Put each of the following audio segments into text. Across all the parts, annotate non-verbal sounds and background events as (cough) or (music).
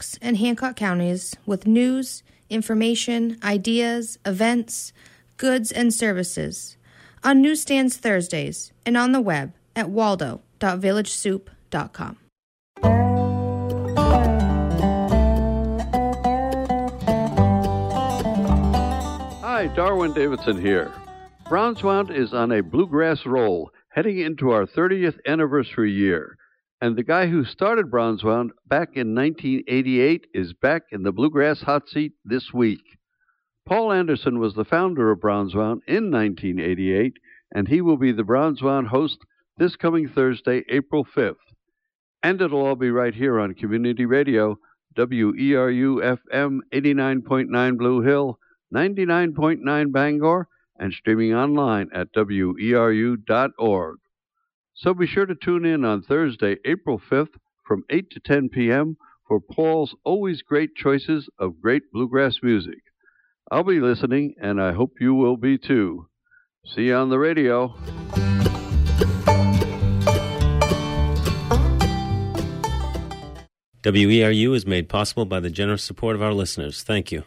Knox and Hancock counties with news, information, ideas, events, goods, and services on newsstands Thursdays and on the web at waldo.villagesoup.com. Hi, Darwin Davidson here. Bronzewound is on a bluegrass roll, heading into our 30th anniversary year. And the guy who started Bronzewound back in 1988 is back in the bluegrass hot seat this week. Paul Anderson was the founder of Bronzewound in 1988, and he will be the Bronzewound host this coming Thursday, April 5th. And it'll all be right here on Community Radio, WERU FM 89.9 Blue Hill, 99.9 Bangor, and streaming online at weru.org. So be sure to tune in on Thursday, April 5th from 8 to 10 p.m. for Paul's always great choices of great bluegrass music. I'll be listening, and I hope you will be too. See you on the radio. WERU is made possible by the generous support of our listeners. Thank you.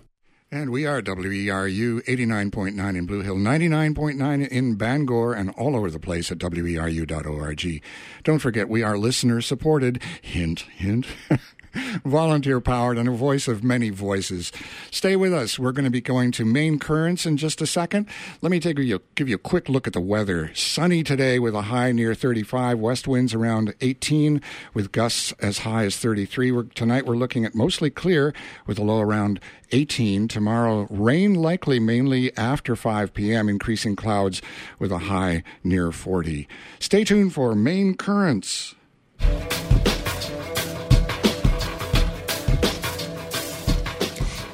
And we are WERU 89.9 in Blue Hill, 99.9 in Bangor, and all over the place at WERU.org. Don't forget, we are listener supported. Hint, hint. (laughs) volunteer powered and a voice of many voices. Stay with us. We're going to be going to main currents in just a second. Let me take you give you a quick look at the weather. Sunny today with a high near 35, west winds around 18 with gusts as high as 33. We're, tonight we're looking at mostly clear with a low around 18. Tomorrow rain likely mainly after 5 p.m. increasing clouds with a high near 40. Stay tuned for main currents.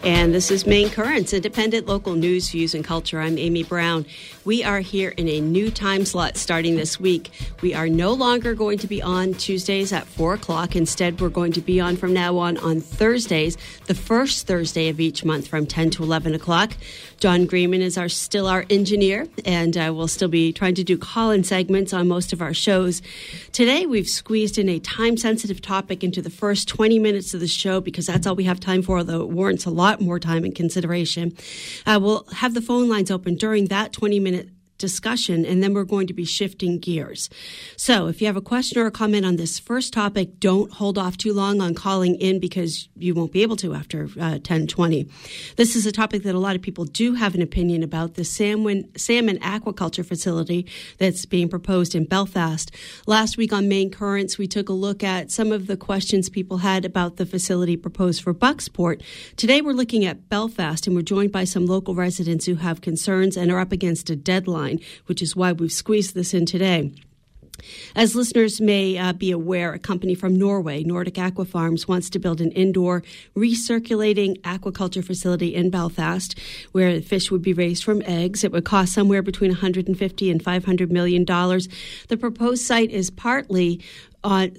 And this is Main Currents, independent local news, views, and culture. I'm Amy Brown. We are here in a new time slot starting this week. We are no longer going to be on Tuesdays at 4 o'clock. Instead, we're going to be on from now on on Thursdays, the first Thursday of each month from 10 to 11 o'clock. John Greenman is our still our engineer, and uh, we'll still be trying to do call-in segments on most of our shows. Today, we've squeezed in a time-sensitive topic into the first 20 minutes of the show because that's all we have time for, although it warrants a lot more time and consideration. Uh, we'll have the phone lines open during that 20-minute discussion, and then we're going to be shifting gears. So, if you have a question or a comment on this first topic, don't hold off too long on calling in because you won't be able to after uh, 10 20. This is a topic that a lot of people do have an opinion about the salmon, salmon aquaculture facility that's being proposed in Belfast. Last week on Main Currents, we took a look at some of the questions people had about the facility proposed for Bucksport. Today, we're looking at Belfast, and we're joined by some local residents who have concerns and are up against a deadline which is why we've squeezed this in today. As listeners may uh, be aware, a company from Norway, Nordic Aqua Farms, wants to build an indoor recirculating aquaculture facility in Belfast where fish would be raised from eggs. It would cost somewhere between 150 and 500 million dollars. The proposed site is partly on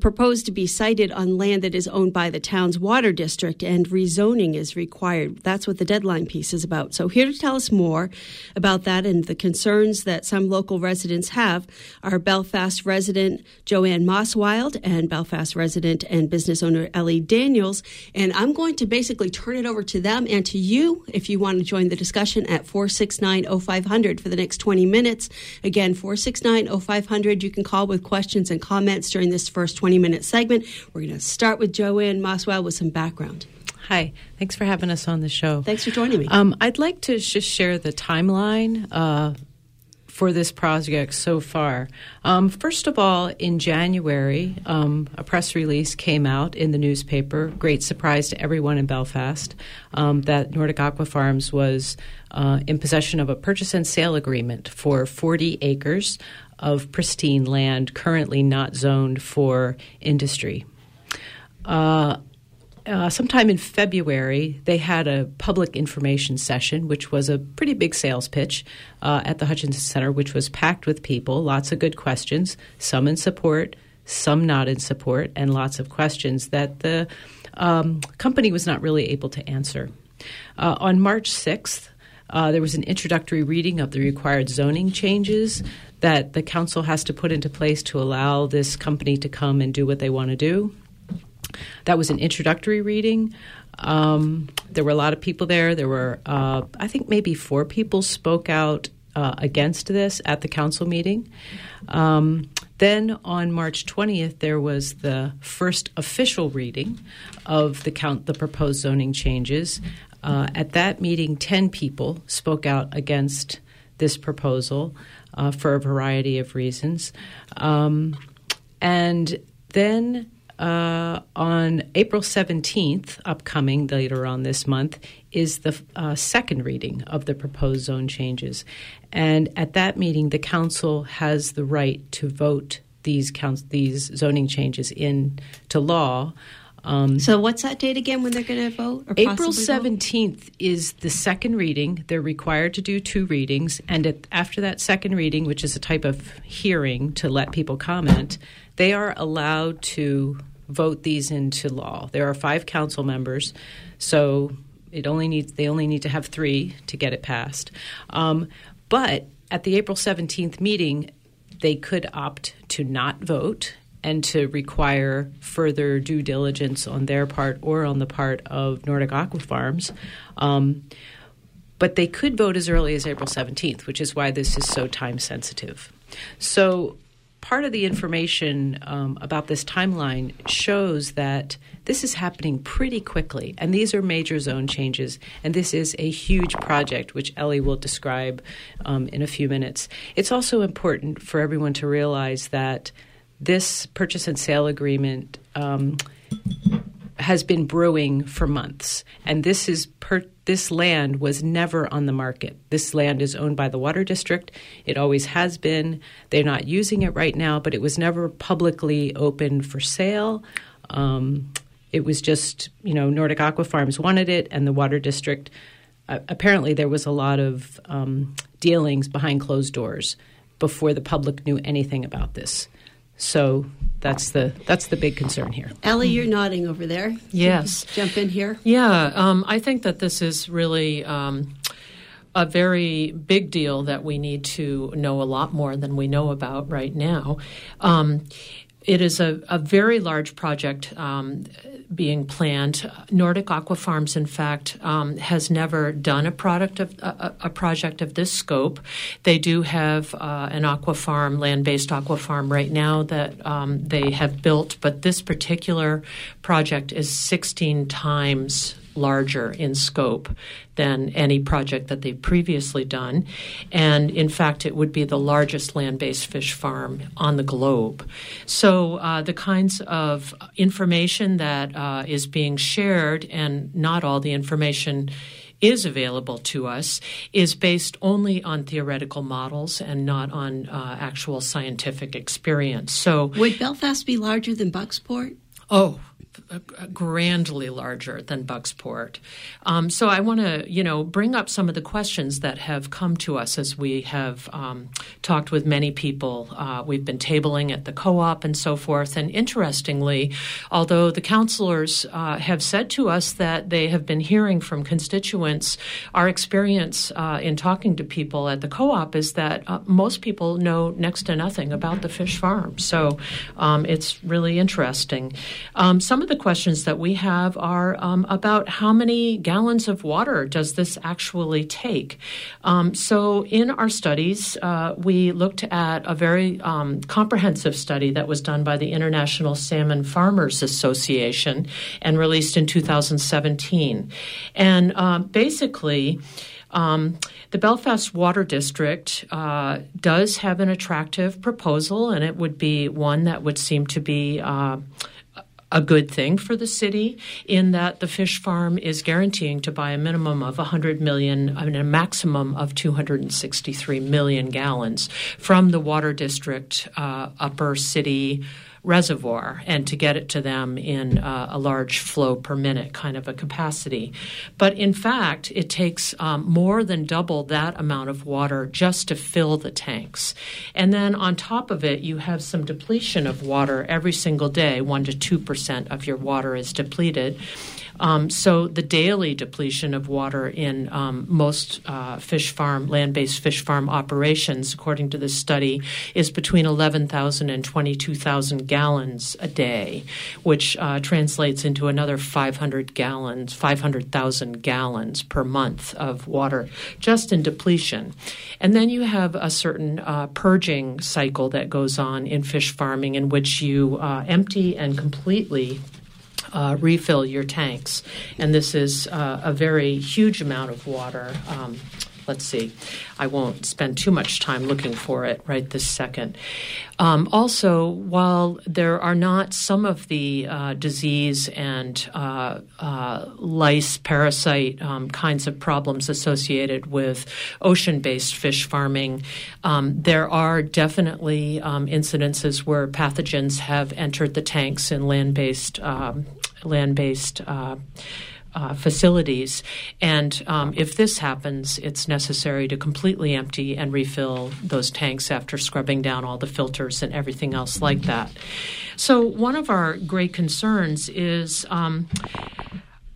proposed to be sited on land that is owned by the town's water district, and rezoning is required. That's what the deadline piece is about. So, here to tell us more about that and the concerns that some local residents have are Belfast resident Joanne Mosswild and Belfast resident and business owner Ellie Daniels. And I'm going to basically turn it over to them and to you if you want to join the discussion at 469 0500 for the next 20 minutes. Again, 469 0500. You can call with questions and comments during this first 20 minute segment. We're going to start with Joanne Mosswild with some background. Hi, thanks for having us on the show. Thanks for joining me. Um, I'd like to just share the timeline uh, for this project so far. Um, first of all, in January, um, a press release came out in the newspaper, great surprise to everyone in Belfast, um, that Nordic Aqua Farms was uh, in possession of a purchase and sale agreement for 40 acres of pristine land currently not zoned for industry. Uh, uh, sometime in February, they had a public information session, which was a pretty big sales pitch uh, at the Hutchinson Center, which was packed with people, lots of good questions, some in support, some not in support, and lots of questions that the um, company was not really able to answer. Uh, on March 6th, uh, there was an introductory reading of the required zoning changes that the council has to put into place to allow this company to come and do what they want to do. that was an introductory reading. Um, there were a lot of people there. There were, uh, I think, maybe four people spoke out uh, against this at the council meeting. Um, then on March 20th, there was the first official reading of the count the proposed zoning changes. Uh, at that meeting, 10 people spoke out against this proposal uh, for a variety of reasons. Um, and then uh, on April 17th, upcoming later on this month, is the uh, second reading of the proposed zone changes. And at that meeting, the council has the right to vote these, counts, these zoning changes into law. Um, so, what's that date again when they're going to vote? April 17th vote? is the second reading. They're required to do two readings. And at, after that second reading, which is a type of hearing to let people comment, they are allowed to vote these into law. There are five council members, so it only needs they only need to have three to get it passed. Um, but at the April 17th meeting, they could opt to not vote and to require further due diligence on their part or on the part of Nordic Aqua Farms. Um, but they could vote as early as April 17th, which is why this is so time sensitive. So part of the information um, about this timeline shows that this is happening pretty quickly, and these are major zone changes, and this is a huge project, which Ellie will describe um, in a few minutes. It's also important for everyone to realize that this purchase and sale agreement. Um, has been brewing for months, and this is per- this land was never on the market. This land is owned by the water district. It always has been. They're not using it right now, but it was never publicly open for sale. Um, it was just you know Nordic Aqua Farms wanted it, and the water district. Uh, apparently, there was a lot of um, dealings behind closed doors before the public knew anything about this. So that's the that's the big concern here. Ellie, you're nodding over there. Yes, jump in here. Yeah, um, I think that this is really. Um, a very big deal that we need to know a lot more than we know about right now. Um, it is a, a, very large project um, being planned. Nordic Aqua Farms, in fact, um, has never done a product of a, a, project of this scope. They do have uh, an aqua farm, land-based aqua farm, right now that um, they have built, but this particular project is 16 times larger in scope than any project that they've previously done. And in fact, it would be the largest land based fish farm on the globe. So uh, the kinds of information that uh, is being shared, and not all the information is available to us is based only on theoretical models and not on uh, actual scientific experience. So, would Belfast be larger than Bucksport? Oh, grandly larger than Bucksport. Um, so I want to, you know, bring up some of the questions that have come to us as we have um, talked with many people. Uh, we've been tabling at the co-op and so forth. And interestingly, although the councilors uh, have said to us that they have been hearing from constituents, our experience uh, in talking to people at the co-op is that uh, most people know next to nothing about the fish farm. So um, it's really interesting. Um, some of the questions that we have are um, about how many gallons of water does this actually take. Um, so, in our studies, uh, we looked at a very um, comprehensive study that was done by the International Salmon Farmers Association and released in 2017. And uh, basically, um, the Belfast Water District uh, does have an attractive proposal, and it would be one that would seem to be uh, a good thing for the city in that the fish farm is guaranteeing to buy a minimum of 100 million I mean, a maximum of 263 million gallons from the water district uh, upper city reservoir and to get it to them in uh, a large flow per minute kind of a capacity. But in fact, it takes um, more than double that amount of water just to fill the tanks. And then on top of it, you have some depletion of water every single day, 1% to 2% of your water is depleted. Um, so the daily depletion of water in um, most uh, fish farm, land based fish farm operations, according to this study, is between 11,000 and 22,000 gallons a day, which uh, translates into another 500 gallons, 500,000 gallons per month of water just in depletion. And then you have a certain uh, purging cycle that goes on in fish farming in which you uh, empty and completely uh, refill your tanks. And this is uh, a very huge amount of water. Um, let's see, I won't spend too much time looking for it right this second. Um, also, while there are not some of the uh, disease and uh, uh, lice, parasite um, kinds of problems associated with ocean based fish farming, um, there are definitely um, incidences where pathogens have entered the tanks in land based um, land based uh, uh, facilities. And um, if this happens, it's necessary to completely empty and refill those tanks after scrubbing down all the filters and everything else like that. So, one of our great concerns is. Um,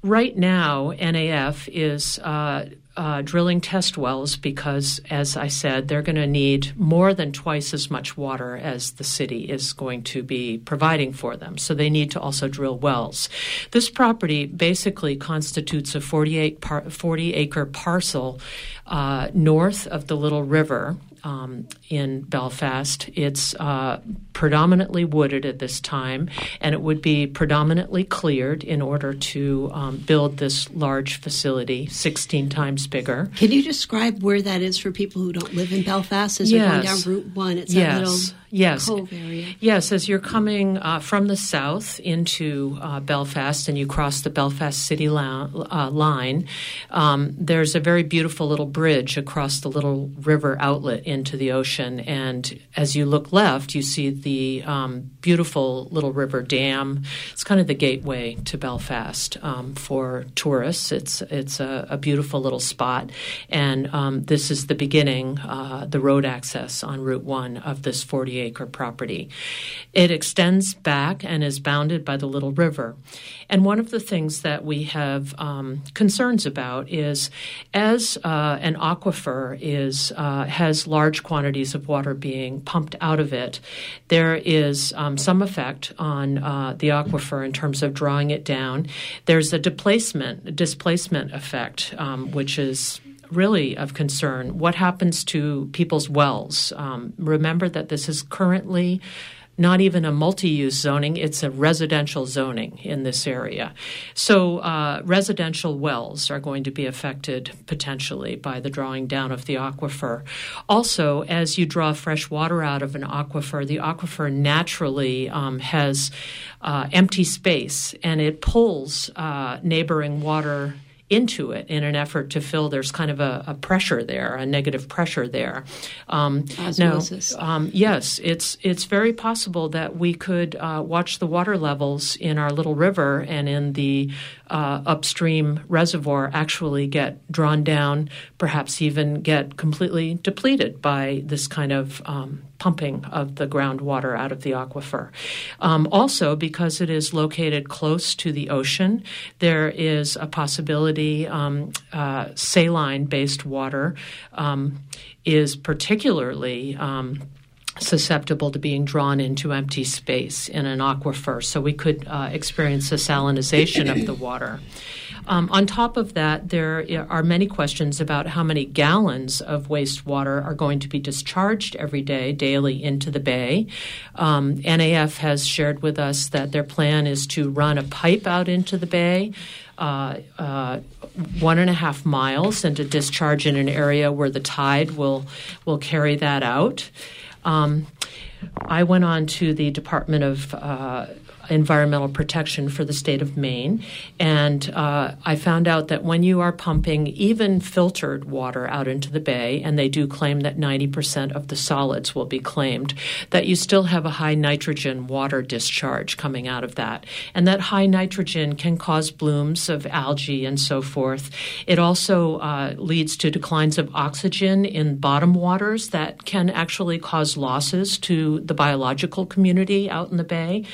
right now, NAF is uh, uh, drilling test wells because, as I said, they're going to need more than twice as much water as the city is going to be providing for them. So they need to also drill wells. This property basically constitutes a 48 par- 40 acre parcel uh, north of the Little River um, in Belfast. It's uh, predominantly wooded at this time, and it would be predominantly cleared in order to um, build this large facility, 16 times bigger. Can you describe where that is for people who don't live in Belfast? As yes. are going down Route 1, it's yes. that little yes. Yes, as you're coming uh, from the south into uh, Belfast and you cross the Belfast city la- uh, line, um, there's a very beautiful little bridge across the little river outlet into the ocean. And as you look left, you see the um, beautiful little river dam. It's kind of the gateway to Belfast um, for tourists. It's it's a, a beautiful little spot, and um, this is the beginning, uh, the road access on Route One of this 40 acre property. It extends back and is bounded by the Little River. And one of the things that we have um, concerns about is as uh, an aquifer is uh, has large quantities of water being pumped out of it, there is um, some effect on uh, the aquifer in terms of drawing it down. There's a displacement displacement effect, um, which is really of concern. What happens to people's wells? Um, remember that this is currently not even a multi use zoning, it's a residential zoning in this area. So, uh, residential wells are going to be affected potentially by the drawing down of the aquifer. Also, as you draw fresh water out of an aquifer, the aquifer naturally um, has uh, empty space and it pulls uh, neighboring water into it in an effort to fill. There's kind of a, a pressure there, a negative pressure there. Um, Osmosis. Now, um, yes, it's it's very possible that we could uh, watch the water levels in our little river and in the uh, upstream reservoir actually get drawn down, perhaps even get completely depleted by this kind of um, pumping of the groundwater out of the aquifer. Um, also, because it is located close to the ocean, there is a possibility um, uh, saline based water um, is particularly um, susceptible to being drawn into empty space in an aquifer. So we could uh, experience a salinization of the water. Um, on top of that, there are many questions about how many gallons of wastewater are going to be discharged every day, daily, into the bay. Um, NAF has shared with us that their plan is to run a pipe out into the bay. Uh, uh, one and a half miles and to discharge in an area where the tide will will carry that out. Um, I went on to the Department of uh, environmental protection for the state of Maine. And uh, I found out that when you are pumping even filtered water out into the bay, and they do claim that 90% of the solids will be claimed, that you still have a high nitrogen water discharge coming out of that. And that high nitrogen can cause blooms of algae and so forth. It also uh, leads to declines of oxygen in bottom waters that can actually cause losses to the biological community out in the bay.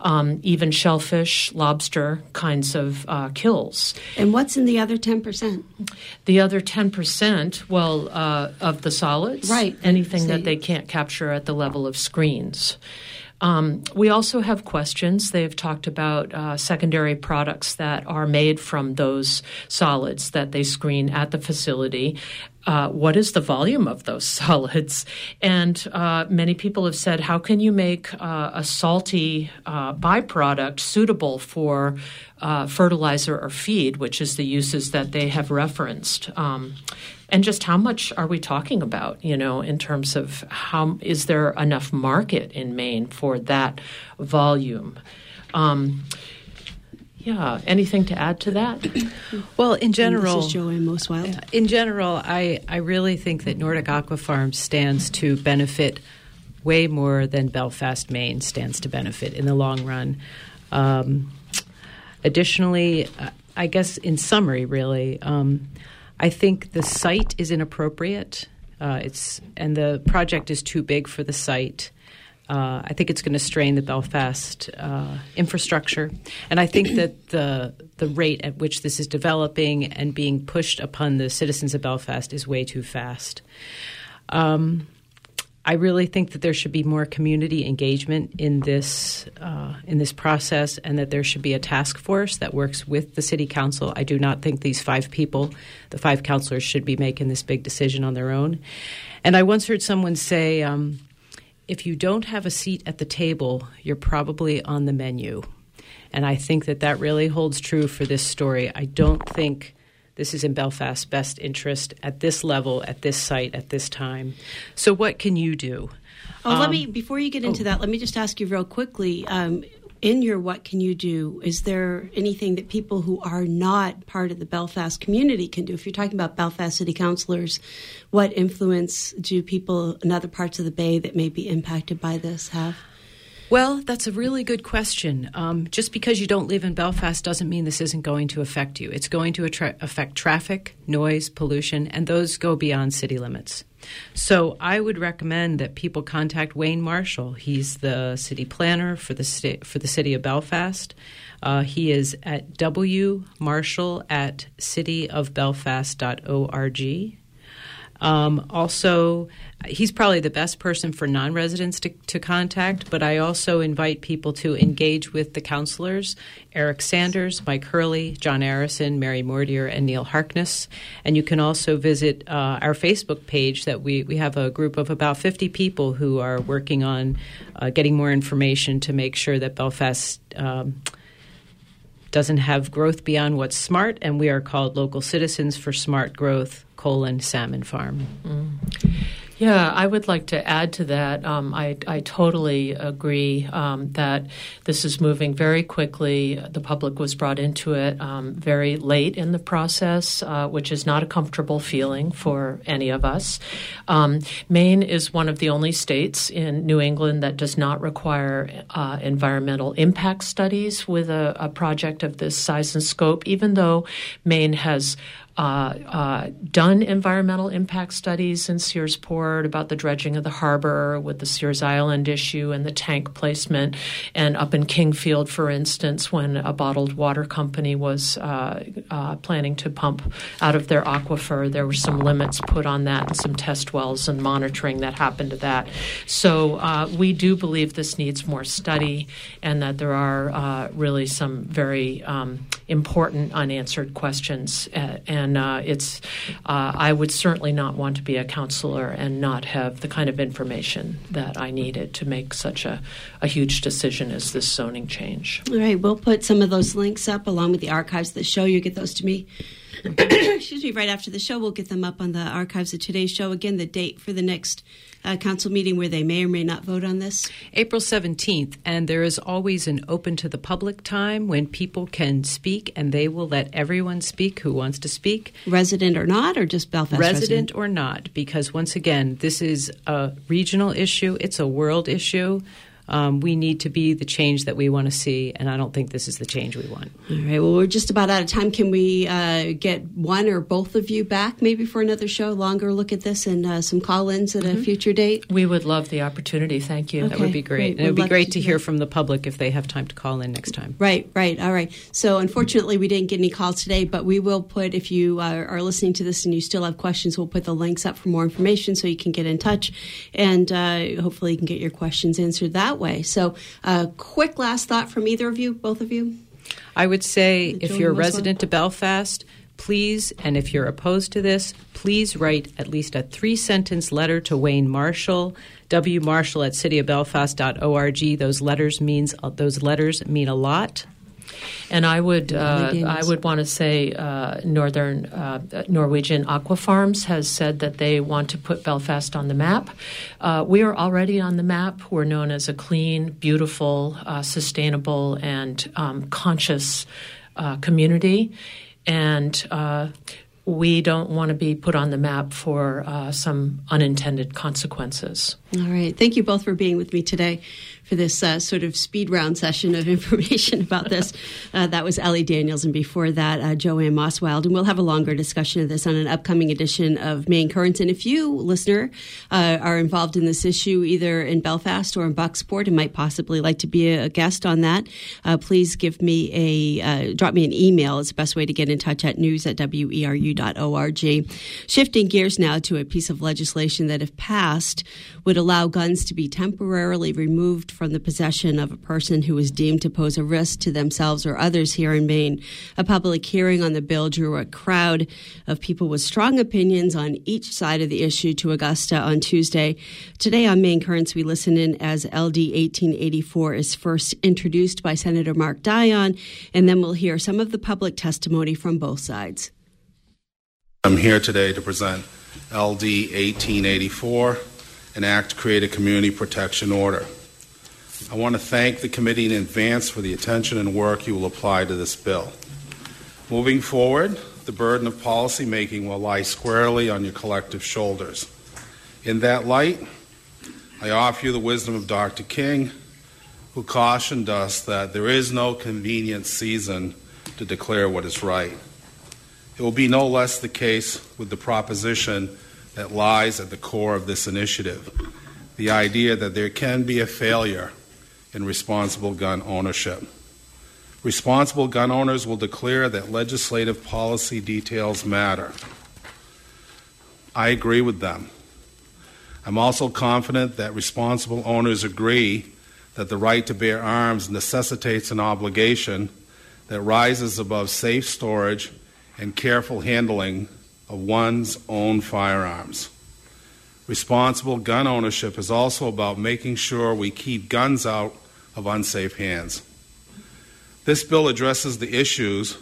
Um, um, even shellfish, lobster kinds of uh, kills. And what's in the other 10%? The other 10%, well, uh, of the solids, right? Anything that they can't capture at the level of screens. Um, we also have questions. They've talked about uh, secondary products that are made from those solids that they screen at the facility. Uh, what is the volume of those (laughs) solids? And uh, many people have said, how can you make uh, a salty uh, byproduct suitable for uh, fertilizer or feed, which is the uses that they have referenced? Um, and just how much are we talking about you know in terms of how is there enough market in maine for that volume um, yeah, anything to add to that? (clears throat) well, in general, this is Joanne Moswild. In general, I, I really think that Nordic Aqua Farms stands to benefit way more than Belfast, Maine stands to benefit in the long run. Um, additionally, I guess in summary, really, um, I think the site is inappropriate. Uh, it's and the project is too big for the site. Uh, I think it's going to strain the Belfast uh, infrastructure, and I think that the the rate at which this is developing and being pushed upon the citizens of Belfast is way too fast. Um, I really think that there should be more community engagement in this uh, in this process, and that there should be a task force that works with the city council. I do not think these five people, the five councilors, should be making this big decision on their own. And I once heard someone say, um, "If you don't have a seat at the table, you're probably on the menu." And I think that that really holds true for this story. I don't think this is in Belfast's best interest at this level, at this site, at this time. So, what can you do? Oh, um, let me before you get into oh. that. Let me just ask you real quickly. Um, in your what can you do is there anything that people who are not part of the belfast community can do? If you're talking about belfast city councilors what influence do people in other parts of the bay that may be impacted by this have well, that's a really good question. Um, just because you don't live in Belfast doesn't mean this isn't going to affect you. It's going to affect traffic, noise, pollution, and those go beyond city limits. So I would recommend that people contact Wayne Marshall. He's the city planner for the sta- for the city of Belfast. Uh, he is at wmarshall at cityofbelfast.org. Um, also, he's probably the best person for non residents to, to, contact, but I also invite people to engage with the councilors Eric Sanders, Mike Hurley, John Arison, Mary Mortier, and Neal Harkness. And you can also visit uh, our Facebook page that we, we have a group of about 50 people who are working on uh, getting more information to make sure that Belfast. Um, doesn't have growth beyond what's smart, and we are called local citizens for smart growth colon salmon farm. Mm. Yeah, I would like to add to that. Um, I, I, totally agree um, that this is moving very quickly. The public was brought into it um, very late in the process, uh, which is not a comfortable feeling for any of us. Um, Maine is one of the only states in New England that does not require uh, environmental impact studies with a, a project of this size and scope, even though Maine has uh, uh, done environmental impact studies in Searsport about the dredging of the harbor with the Sears Island issue and the tank placement, and up in Kingfield, for instance, when a bottled water company was uh, uh planning to pump out of their aquifer, there were some limits put on that and some test wells and monitoring that happened to that. So uh, we do believe this needs more study, and that there are uh, really some very um, important unanswered questions and and uh, it's uh, I would certainly not want to be a councilor and not have the kind of information that I needed to make such a, a huge decision as this zoning change. All right, we'll put some of those links up along with the archives that show. You get those to me. (coughs) Excuse me, right after the show, we'll get them up on the archives of today's show. Again, the date for the next uh, council meeting where they may or may not vote on this? April 17th, and there is always an open to the public time when people can speak, and they will let everyone speak who wants to speak. Resident or not, or just Belfast resident? Resident or not, because once again, this is a regional issue, it's a world issue. Um, we need to be the change that we want to see, and I don't think this is the change we want. All right. Well, we're just about out of time. Can we uh, get one or both of you back maybe for another show, longer look at this, and uh, some call ins at mm-hmm. a future date? We would love the opportunity. Thank you. Okay. That would be great. And it would be great to, to hear from the public if they have time to call in next time. Right, right. All right. So, unfortunately, we didn't get any calls today, but we will put, if you are, are listening to this and you still have questions, we'll put the links up for more information so you can get in touch and uh, hopefully you can get your questions answered that way. So, uh, quick last thought from either of you, both of you. I would say if you're a resident of Belfast, please, and if you're opposed to this, please write at least a three sentence letter to Wayne Marshall, W. Marshall at cityofbelfast.org. Those letters means those letters mean a lot. And I would uh, I would want to say uh, Northern uh, Norwegian Aqua Farms has said that they want to put Belfast on the map. Uh, we are already on the map. We're known as a clean, beautiful, uh, sustainable, and um, conscious uh, community, and we don't want to be put on the map for some unintended consequences. All right. Thank you both for being with me today for this uh, sort of speed round session of (laughs) information about this. Uh, that was Ellie Daniels, and before that, uh, Joanne Mosswild. And we'll have a longer discussion of this on an upcoming edition of Maine Currents. And if you, listener, uh, are involved in this issue either in Belfast or in Bucksport and might possibly like to be a, guest on that, uh, please give me a uh, drop me an email. It's the best way to get in touch at news at weru.org. Shifting gears now to a piece of legislation that, if passed, would allow guns to be temporarily removed from the possession of a person who is deemed to pose a risk to themselves or others here in Maine. A public hearing on the bill drew a crowd of people with strong opinions on each side of the issue to Augusta on Tuesday. Today on Maine Currents, we listen in as LD 1884 is first introduced by Senator Mark Dion, and then we'll hear some of the public testimony from both sides. I'm here today to present LD 1884, an act to create a community protection order. I want to thank the committee in advance for the attention and work you will apply to this bill. Moving forward, the burden of policy making will lie squarely on your collective shoulders. In that light, I offer you the wisdom of Dr. King, who cautioned us that there is no convenient season to declare what is right. It will be no less the case with the proposition that lies at the core of this initiative the idea that there can be a failure in responsible gun ownership. Responsible gun owners will declare that legislative policy details matter. I agree with them. I'm also confident that responsible owners agree that the right to bear arms necessitates an obligation that rises above safe storage and careful handling of one's own firearms. Responsible gun ownership is also about making sure we keep guns out of unsafe hands. This bill addresses the issues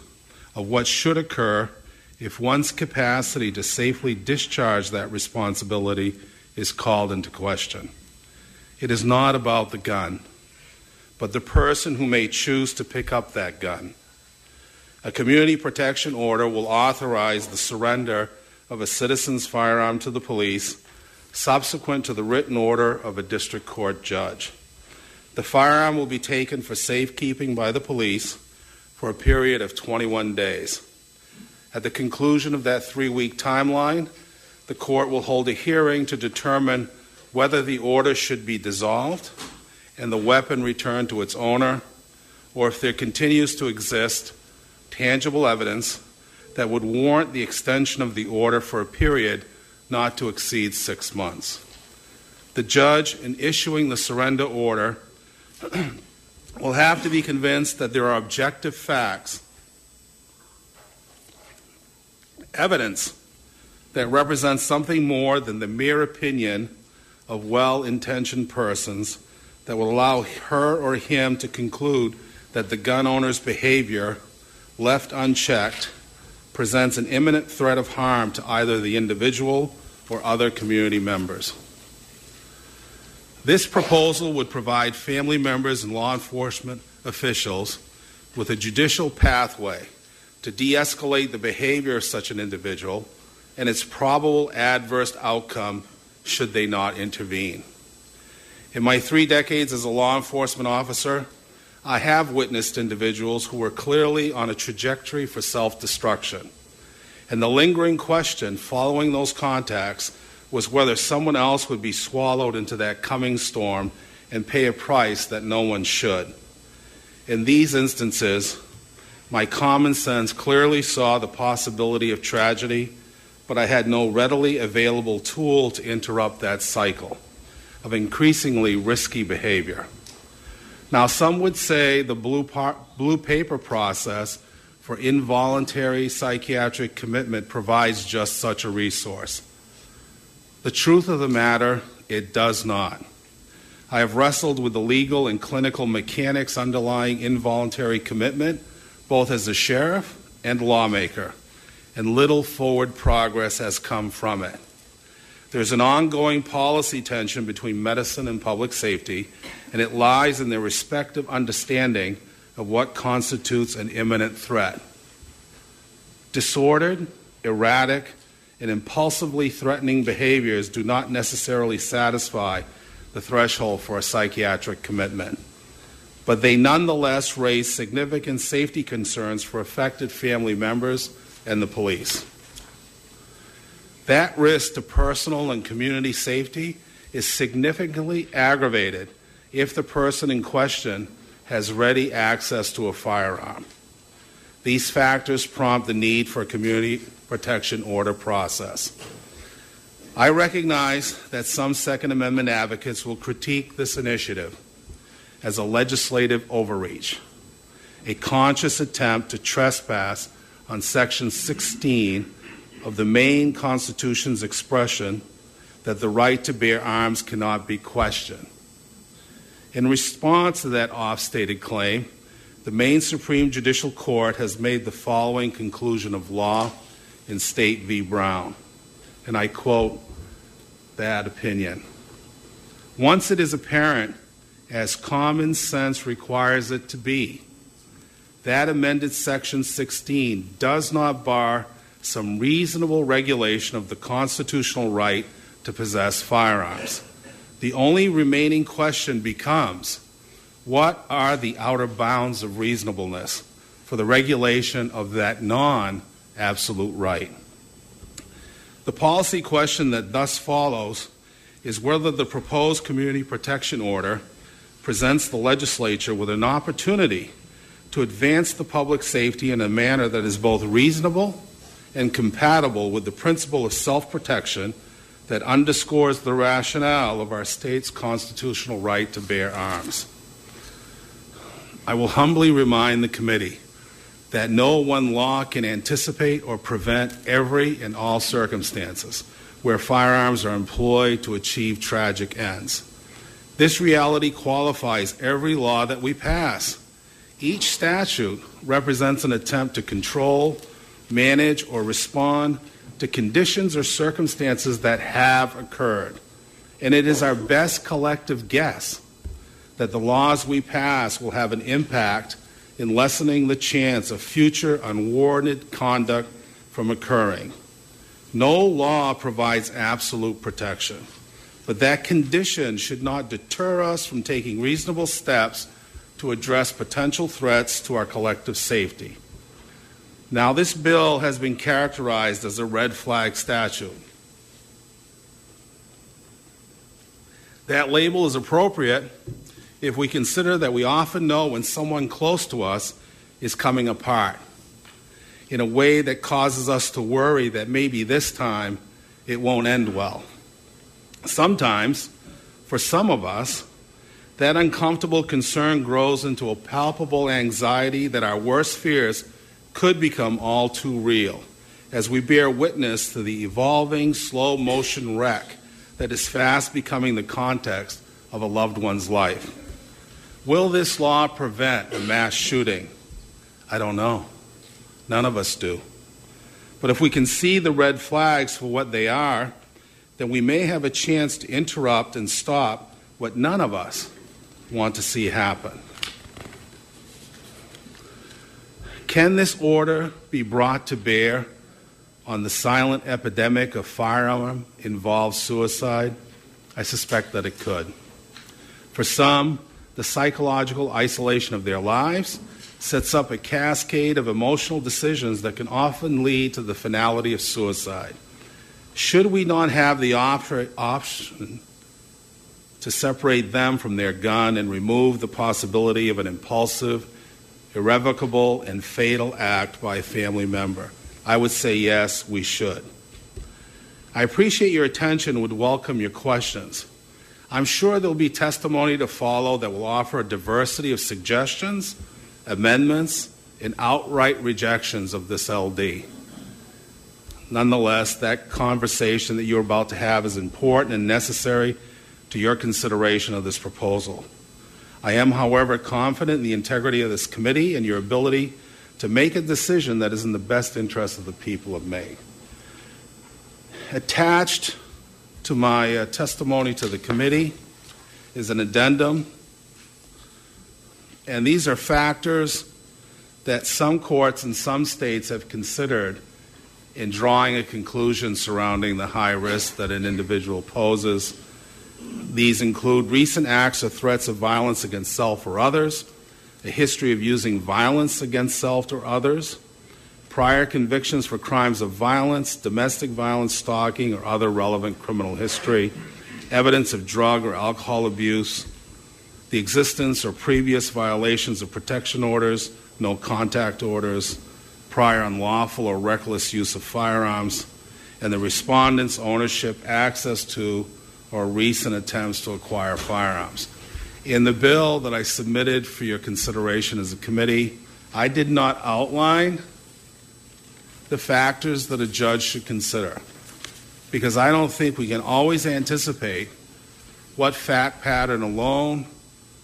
of what should occur if one's capacity to safely discharge that responsibility is called into question. It is not about the gun, but the person who may choose to pick up that gun. A community protection order will authorize the surrender of a citizen's firearm to the police subsequent to the written order of a district court judge. The firearm will be taken for safekeeping by the police for a period of 21 days. At the conclusion of that three week timeline, the court will hold a hearing to determine whether the order should be dissolved and the weapon returned to its owner, or if there continues to exist tangible evidence that would warrant the extension of the order for a period not to exceed six months. The judge, in issuing the surrender order, (clears throat) will have to be convinced that there are objective facts, evidence that represents something more than the mere opinion of well intentioned persons that will allow her or him to conclude that the gun owner's behavior, left unchecked, presents an imminent threat of harm to either the individual or other community members. This proposal would provide family members and law enforcement officials with a judicial pathway to de escalate the behavior of such an individual and its probable adverse outcome should they not intervene. In my three decades as a law enforcement officer, I have witnessed individuals who were clearly on a trajectory for self destruction. And the lingering question following those contacts was whether someone else would be swallowed into that coming storm and pay a price that no one should. In these instances, my common sense clearly saw the possibility of tragedy, but I had no readily available tool to interrupt that cycle of increasingly risky behavior. Now, some would say the blue, par- blue paper process for involuntary psychiatric commitment provides just such a resource. The truth of the matter, it does not. I have wrestled with the legal and clinical mechanics underlying involuntary commitment, both as a sheriff and lawmaker, and little forward progress has come from it. There's an ongoing policy tension between medicine and public safety, and it lies in their respective understanding of what constitutes an imminent threat. Disordered, erratic, and impulsively threatening behaviors do not necessarily satisfy the threshold for a psychiatric commitment. But they nonetheless raise significant safety concerns for affected family members and the police. That risk to personal and community safety is significantly aggravated if the person in question has ready access to a firearm. These factors prompt the need for a community protection order process. I recognize that some Second Amendment advocates will critique this initiative as a legislative overreach, a conscious attempt to trespass on Section 16 of the Maine Constitution's expression that the right to bear arms cannot be questioned. In response to that off stated claim, the Maine Supreme Judicial Court has made the following conclusion of law in State v. Brown. And I quote that opinion. Once it is apparent, as common sense requires it to be, that amended Section 16 does not bar some reasonable regulation of the constitutional right to possess firearms. The only remaining question becomes what are the outer bounds of reasonableness for the regulation of that non absolute right? The policy question that thus follows is whether the proposed community protection order presents the legislature with an opportunity to advance the public safety in a manner that is both reasonable and compatible with the principle of self protection that underscores the rationale of our state's constitutional right to bear arms. I will humbly remind the committee that no one law can anticipate or prevent every and all circumstances where firearms are employed to achieve tragic ends. This reality qualifies every law that we pass. Each statute represents an attempt to control, manage, or respond to conditions or circumstances that have occurred. And it is our best collective guess that the laws we pass will have an impact in lessening the chance of future unwarranted conduct from occurring. No law provides absolute protection, but that condition should not deter us from taking reasonable steps to address potential threats to our collective safety. Now, this bill has been characterized as a red flag statute. That label is appropriate if we consider that we often know when someone close to us is coming apart in a way that causes us to worry that maybe this time it won't end well. Sometimes, for some of us, that uncomfortable concern grows into a palpable anxiety that our worst fears could become all too real as we bear witness to the evolving slow motion wreck that is fast becoming the context of a loved one's life. Will this law prevent a mass shooting? I don't know. None of us do. But if we can see the red flags for what they are, then we may have a chance to interrupt and stop what none of us want to see happen. Can this order be brought to bear on the silent epidemic of firearm involved suicide? I suspect that it could. For some, the psychological isolation of their lives sets up a cascade of emotional decisions that can often lead to the finality of suicide. Should we not have the op- option to separate them from their gun and remove the possibility of an impulsive, irrevocable, and fatal act by a family member? I would say yes, we should. I appreciate your attention would welcome your questions. I'm sure there will be testimony to follow that will offer a diversity of suggestions, amendments, and outright rejections of this LD. Nonetheless, that conversation that you're about to have is important and necessary to your consideration of this proposal. I am, however, confident in the integrity of this committee and your ability to make a decision that is in the best interest of the people of Maine. Attached to my uh, testimony to the committee is an addendum, and these are factors that some courts in some states have considered in drawing a conclusion surrounding the high risk that an individual poses. These include recent acts or threats of violence against self or others, a history of using violence against self or others, prior convictions for crimes of violence, domestic violence, stalking, or other relevant criminal history, evidence of drug or alcohol abuse, the existence or previous violations of protection orders, no contact orders, prior unlawful or reckless use of firearms, and the respondent's ownership, access to, or recent attempts to acquire firearms. In the bill that I submitted for your consideration as a committee, I did not outline the factors that a judge should consider. Because I don't think we can always anticipate what fact pattern alone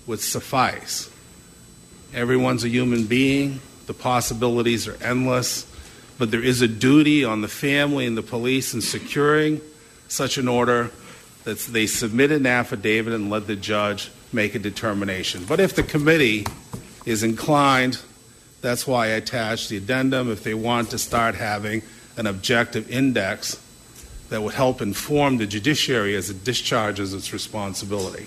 would suffice. Everyone's a human being, the possibilities are endless, but there is a duty on the family and the police in securing such an order that they submit an affidavit and let the judge make a determination. But if the committee is inclined that's why I attached the addendum if they want to start having an objective index that would help inform the judiciary as it discharges its responsibility.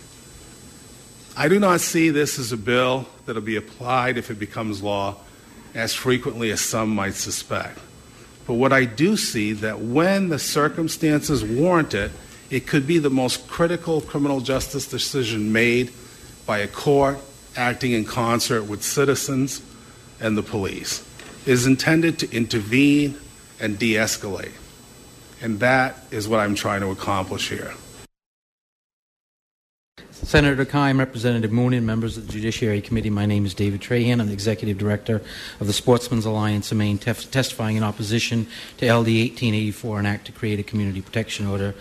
I do not see this as a bill that will be applied if it becomes law as frequently as some might suspect. But what I do see that when the circumstances warrant it, it could be the most critical criminal justice decision made by a court acting in concert with citizens and the police. It is intended to intervene and de escalate. And that is what I'm trying to accomplish here. Senator Keim, Representative Moon, members of the Judiciary Committee, my name is David Trahan. I'm the Executive Director of the Sportsmen's Alliance of Maine, tef- testifying in opposition to LD 1884, an act to create a community protection order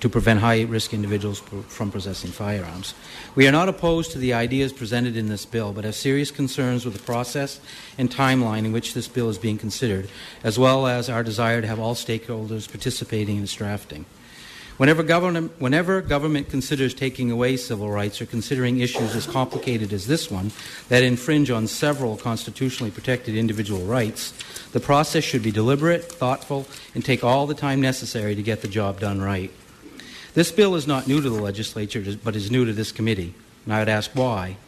to prevent high risk individuals from possessing firearms. We are not opposed to the ideas presented in this bill, but have serious concerns with the process and timeline in which this bill is being considered, as well as our desire to have all stakeholders participating in its drafting. Whenever government, whenever government considers taking away civil rights or considering issues as complicated as this one that infringe on several constitutionally protected individual rights, the process should be deliberate, thoughtful, and take all the time necessary to get the job done right. This bill is not new to the legislature, but is new to this committee, and I would ask why.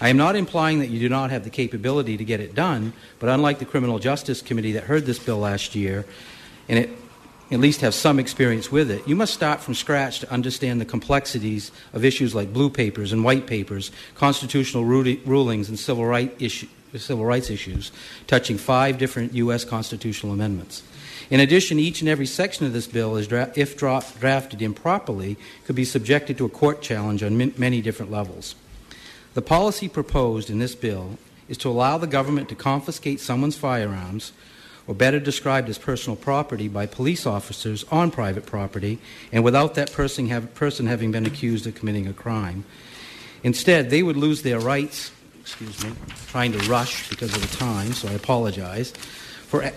I am not implying that you do not have the capability to get it done, but unlike the Criminal Justice Committee that heard this bill last year, and it at least have some experience with it, you must start from scratch to understand the complexities of issues like blue papers and white papers, constitutional rulings, and civil, right issue, civil rights issues, touching five different U.S. constitutional amendments. In addition, each and every section of this bill, dra- if dra- drafted improperly, could be subjected to a court challenge on many different levels. The policy proposed in this bill is to allow the government to confiscate someone's firearms or better described as personal property by police officers on private property and without that person, have, person having been accused of committing a crime. Instead, they would lose their rights, excuse me, trying to rush because of the time, so I apologize, for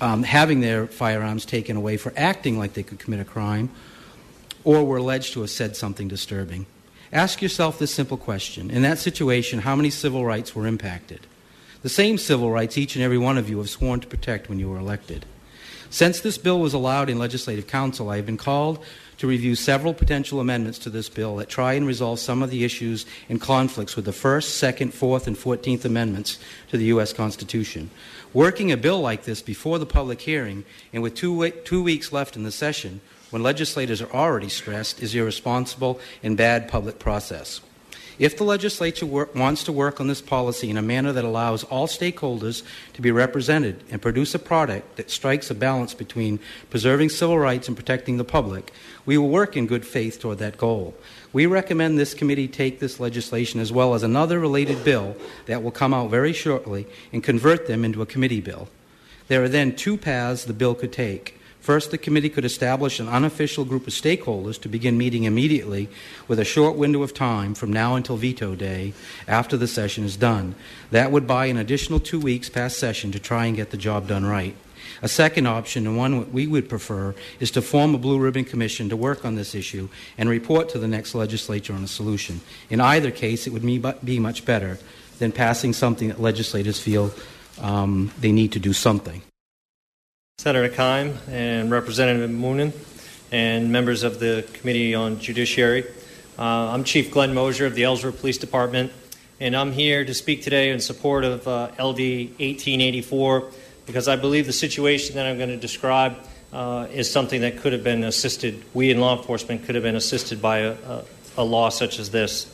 um, having their firearms taken away for acting like they could commit a crime or were alleged to have said something disturbing. Ask yourself this simple question. In that situation, how many civil rights were impacted? The same civil rights each and every one of you have sworn to protect when you were elected. Since this bill was allowed in Legislative Council, I have been called to review several potential amendments to this bill that try and resolve some of the issues and conflicts with the First, Second, Fourth, and Fourteenth Amendments to the U.S. Constitution. Working a bill like this before the public hearing and with two, two weeks left in the session, when legislators are already stressed, is irresponsible and bad public process. If the legislature wor- wants to work on this policy in a manner that allows all stakeholders to be represented and produce a product that strikes a balance between preserving civil rights and protecting the public, we will work in good faith toward that goal. We recommend this committee take this legislation as well as another related bill that will come out very shortly and convert them into a committee bill. There are then two paths the bill could take. First, the committee could establish an unofficial group of stakeholders to begin meeting immediately with a short window of time from now until veto day after the session is done. That would buy an additional two weeks past session to try and get the job done right. A second option, and one we would prefer, is to form a Blue Ribbon Commission to work on this issue and report to the next legislature on a solution. In either case, it would be much better than passing something that legislators feel um, they need to do something. Senator Keim and Representative Moonen and members of the Committee on Judiciary. Uh, I'm Chief Glenn Moshier of the Ellsworth Police Department, and I'm here to speak today in support of uh, LD 1884 because I believe the situation that I'm going to describe uh, is something that could have been assisted. We in law enforcement could have been assisted by a, a, a law such as this.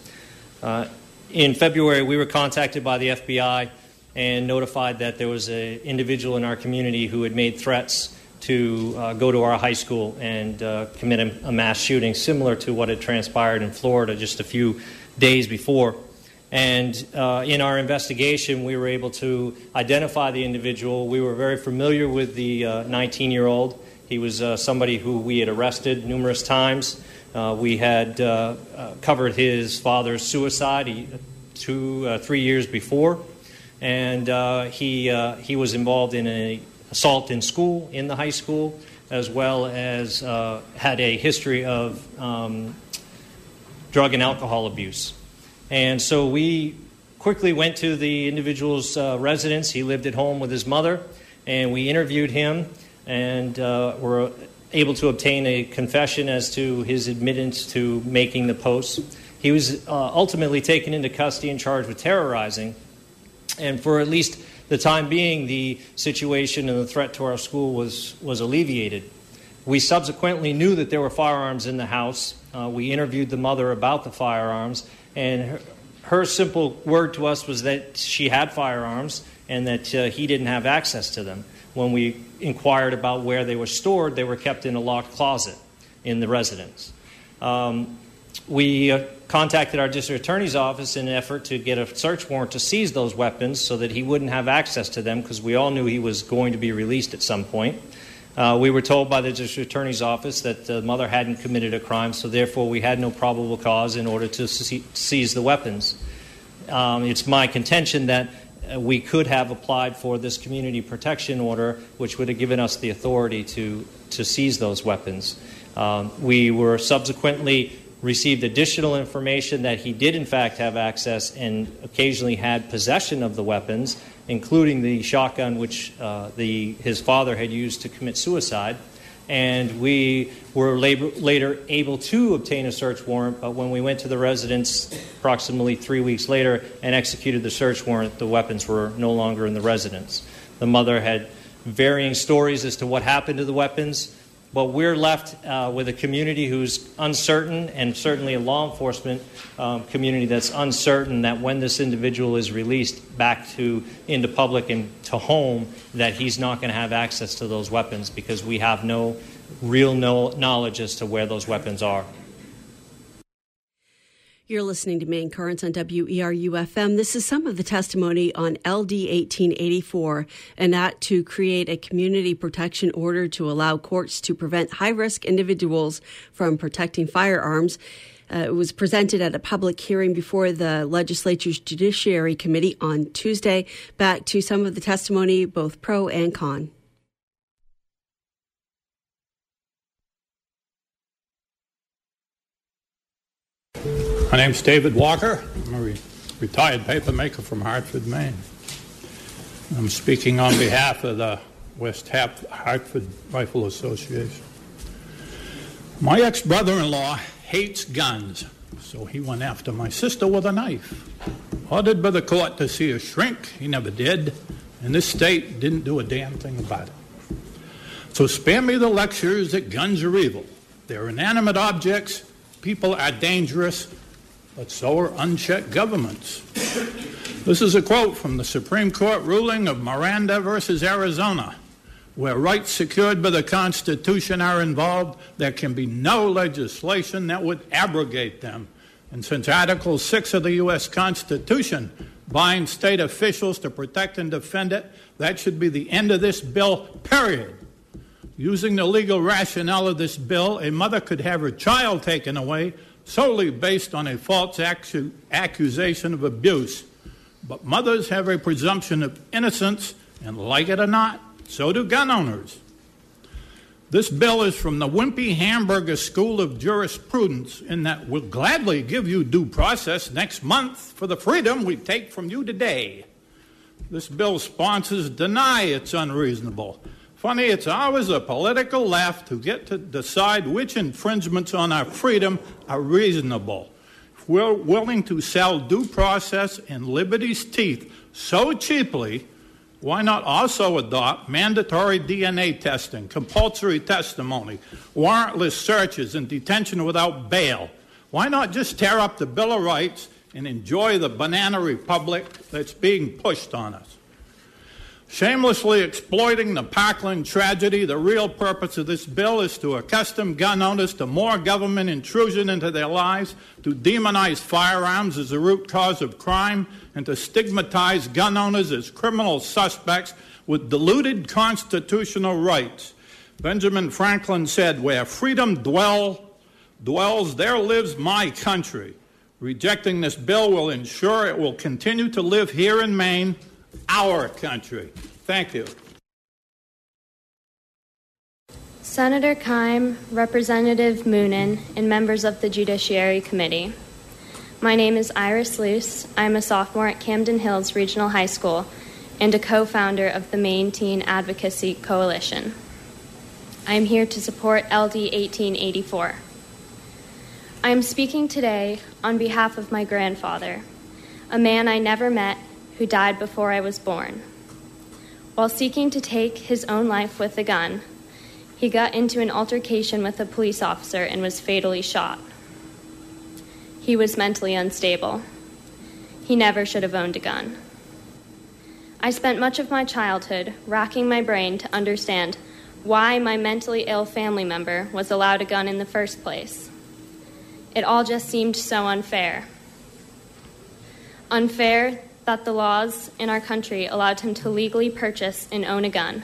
Uh, in February, we were contacted by the FBI and notified that there was an individual in our community who had made threats to uh, go to our high school and uh, commit a, a, mass shooting similar to what had transpired in Florida just a few days before. And uh, in our investigation, we were able to identify the individual. We were very familiar with the 19 uh, year old. He was uh, somebody who we had arrested numerous times. Uh, we had covered his father's suicide he, two, three years before and uh, he uh, he was involved in an assault in school in the high school, as well as uh, had a history of um, drug and alcohol abuse. And so we quickly went to the individual's uh, residence. He lived at home with his mother, and we interviewed him, and uh, were able to obtain a confession as to his admittance to making the posts. He was uh, ultimately taken into custody and charged with terrorizing. And for at least the time being, the situation and the threat to our school was, was alleviated. We subsequently knew that there were firearms in the house. Uh, we interviewed the mother about the firearms, and her, her, simple word to us was that she had firearms and that uh, he didn't have access to them. When we inquired about where they were stored, they were kept in a locked closet in the residence. Um, we uh, contacted our district attorney's office in an effort to get a search warrant to seize those weapons so that he wouldn't have access to them because we all knew he was going to be released at some point. Uh, we were told by the district attorney's office that the mother hadn't committed a crime, so therefore we had no probable cause in order to seize the weapons. Um, it's my contention that uh, we could have applied for this community protection order, which would have given us the authority to, to seize those weapons. Um, we were subsequently received additional information that he did, in fact, have access and occasionally had possession of the weapons, including the shotgun which uh, the, his father had used to commit suicide. And we were later able to obtain a search warrant, but when we went to the residence approximately three weeks later and executed the search warrant, the weapons were no longer in the residence. The mother had varying stories as to what happened to the weapons. But we're left uh, with a community who's uncertain, and certainly a law enforcement um, community that's uncertain that when this individual is released back to into public and to home, that he's not going to have access to those weapons because we have no real no knowledge as to where those weapons are. You're listening to Maine Currents on WERU FM. This is some of the testimony on LD 1884, an act to create a community protection order to allow courts to prevent high risk individuals from protecting firearms. Uh, it was presented at a public hearing before the legislature's Judiciary Committee on Tuesday. Back to some of the testimony, both pro and con. My name's David Walker. I'm a re- retired papermaker from Hartford, Maine. I'm speaking on behalf of the West Hartford Rifle Association. My ex brother in law hates guns, so he went after my sister with a knife. Ordered by the court to see her shrink, he never did, and this state didn't do a damn thing about it. So spare me the lectures that guns are evil. They're inanimate objects, people are dangerous, but so are unchecked governments. This is a quote from the Supreme Court ruling of Miranda versus Arizona. Where rights secured by the Constitution are involved, there can be no legislation that would abrogate them. And since Article 6 of the U.S. Constitution binds state officials to protect and defend it, that should be the end of this bill, period. Using the legal rationale of this bill, a mother could have her child taken away solely based on a false accu- accusation of abuse. But mothers have a presumption of innocence, and like it or not, so do gun owners. This bill is from the Wimpy Hamburger School of Jurisprudence, in that we'll gladly give you due process next month for the freedom we take from you today. This bill's sponsors deny it's unreasonable. Funny, it's always the political left who get to decide which infringements on our freedom are reasonable. If we're willing to sell due process and liberty's teeth so cheaply, why not also adopt mandatory DNA testing, compulsory testimony, warrantless searches, and detention without bail? Why not just tear up the Bill of Rights and enjoy the banana republic that's being pushed on us? Shamelessly exploiting the Parkland tragedy, the real purpose of this bill is to accustom gun owners to more government intrusion into their lives, to demonize firearms as the root cause of crime, and to stigmatize gun owners as criminal suspects with diluted constitutional rights. Benjamin Franklin said, Where freedom dwell, dwells, there lives my country. Rejecting this bill will ensure it will continue to live here in Maine our country. Thank you. Senator Keim, Representative Moonen, and members of the Judiciary Committee. My name is Iris Luce. I'm a sophomore at Camden Hills Regional High School and a co founder of the Maine Teen Advocacy Coalition. I am here to support LD 1884. I am speaking today on behalf of my grandfather, a man I never met who died before I was born. While seeking to take his own life with a gun, he got into an altercation with a police officer and was fatally shot. He was mentally unstable. He never should have owned a gun. I spent much of my childhood racking my brain to understand why my mentally ill family member was allowed a gun in the first place. It all just seemed so unfair. Unfair that the laws in our country allowed him to legally purchase and own a gun.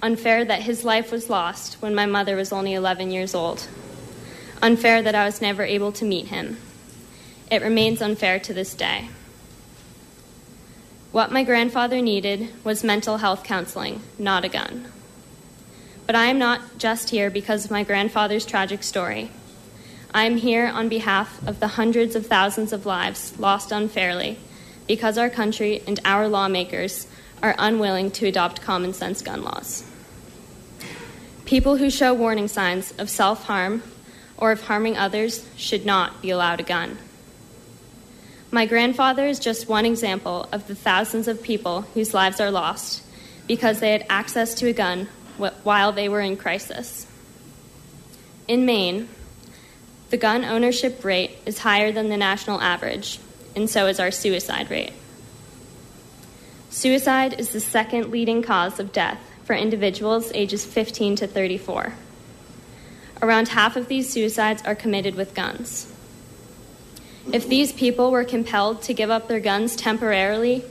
Unfair that his life was lost when my mother was only 11 years old. Unfair that I was never able to meet him. It remains unfair to this day. What my grandfather needed was mental health counseling, not a gun. But I am not just here because of my grandfather's tragic story. I am here on behalf of the hundreds of thousands of lives lost unfairly because our country and our lawmakers are unwilling to adopt common sense gun laws. People who show warning signs of self harm or of harming others should not be allowed a gun. My grandfather is just one example of the thousands of people whose lives are lost because they had access to a gun while they were in crisis. In Maine, the gun ownership rate is higher than the national average, and so is our suicide rate. Suicide is the second leading cause of death for individuals ages 15 to 34. Around half of these suicides are committed with guns. If these people were compelled to give up their guns temporarily,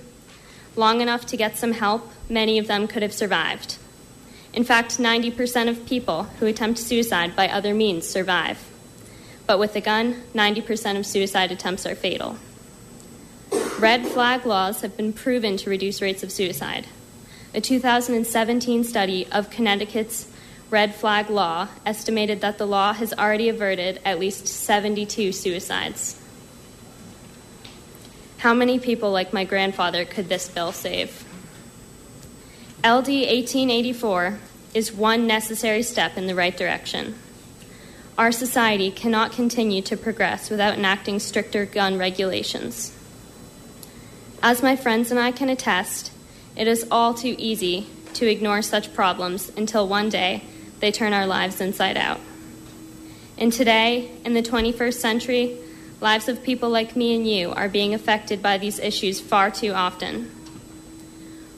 long enough to get some help, many of them could have survived. In fact, 90% of people who attempt suicide by other means survive. But with a gun, 90% of suicide attempts are fatal. Red flag laws have been proven to reduce rates of suicide. A 2017 study of Connecticut's red flag law estimated that the law has already averted at least 72 suicides. How many people like my grandfather could this bill save? LD 1884 is one necessary step in the right direction. Our society cannot continue to progress without enacting stricter gun regulations. As my friends and I can attest, it is all too easy to ignore such problems until one day they turn our lives inside out. And today, in the 21st century, lives of people like me and you are being affected by these issues far too often.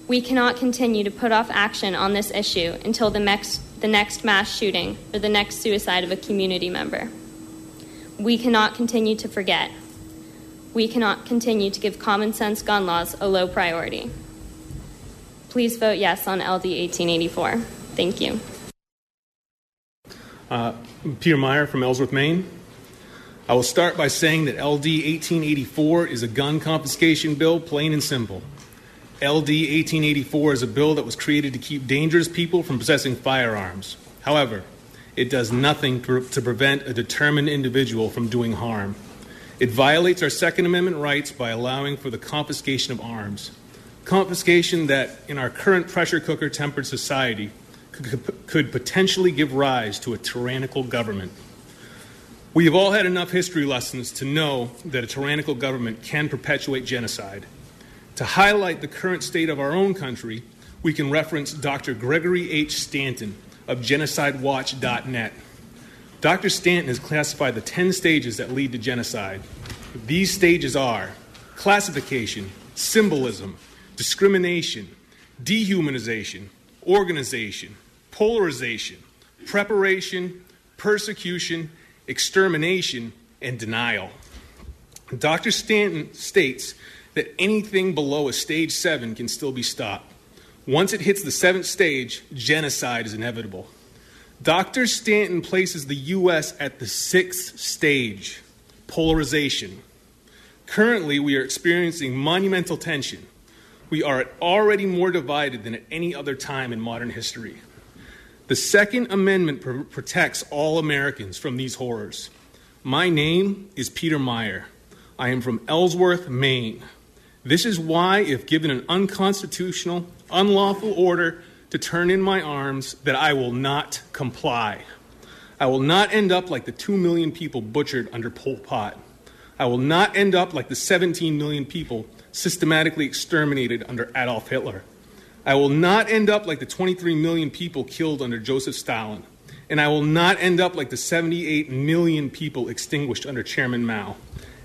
We cannot continue to put off action on this issue until the next, the next mass shooting or the next suicide of a community member. We cannot continue to forget. We cannot continue to give common sense gun laws a low priority. Please vote yes on LD 1884. Thank you. Uh, Peter Meyer from Ellsworth, Maine. I will start by saying that LD 1884 is a gun confiscation bill, plain and simple. LD 1884 is a bill that was created to keep dangerous people from possessing firearms. However, it does nothing to, to prevent a determined individual from doing harm. It violates our Second Amendment rights by allowing for the confiscation of arms. Confiscation that, in our current pressure cooker tempered society, could, potentially give rise to a tyrannical government. We have all had enough history lessons to know that a tyrannical government can perpetuate genocide. To highlight the current state of our own country, we can reference Dr. Gregory H. Stanton of GenocideWatch.net. Dr. Stanton has classified the 10 stages that lead to genocide. These stages are classification, symbolism, discrimination, dehumanization, organization, polarization, preparation, persecution, extermination, and denial. Dr. Stanton states that anything below a stage seven can still be stopped. Once it hits the seventh stage, genocide is inevitable. Dr. Stanton places the U.S. at the sixth stage polarization. Currently, we are experiencing monumental tension. We are already more divided than at any other time in modern history. The Second Amendment pr- protects all Americans from these horrors. My name is Peter Meyer. I am from Ellsworth, Maine. This is why, if given an unconstitutional, unlawful order to turn in my arms, that I will not comply. I will not end up like the 2 million people butchered under Pol Pot. I will not end up like the 17 million people systematically exterminated under Adolf Hitler. I will not end up like the 23 million people killed under Joseph Stalin. And I will not end up like the 78 million people extinguished under Chairman Mao.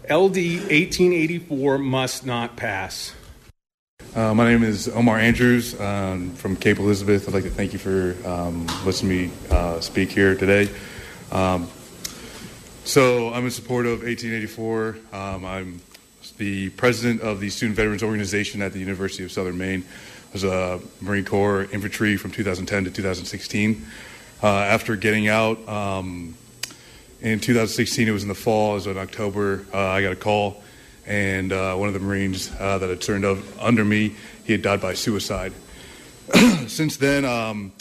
LD 1884 must not pass. Uh, my name is Omar Andrews um, from Cape Elizabeth. I'd like to thank you for um, to me uh, speak here today. Um, so, I'm in support of 1884. Um, I'm the president of the Student Veterans Organization at the University of Southern Maine. I was a Marine Corps infantry from 2010 to 2016. Uh, after getting out um, in 2016, it was in the fall, it was in October, uh, I got a call, and uh, one of the Marines uh, that had turned up under me, he had died by suicide. (clears throat) Since then, um,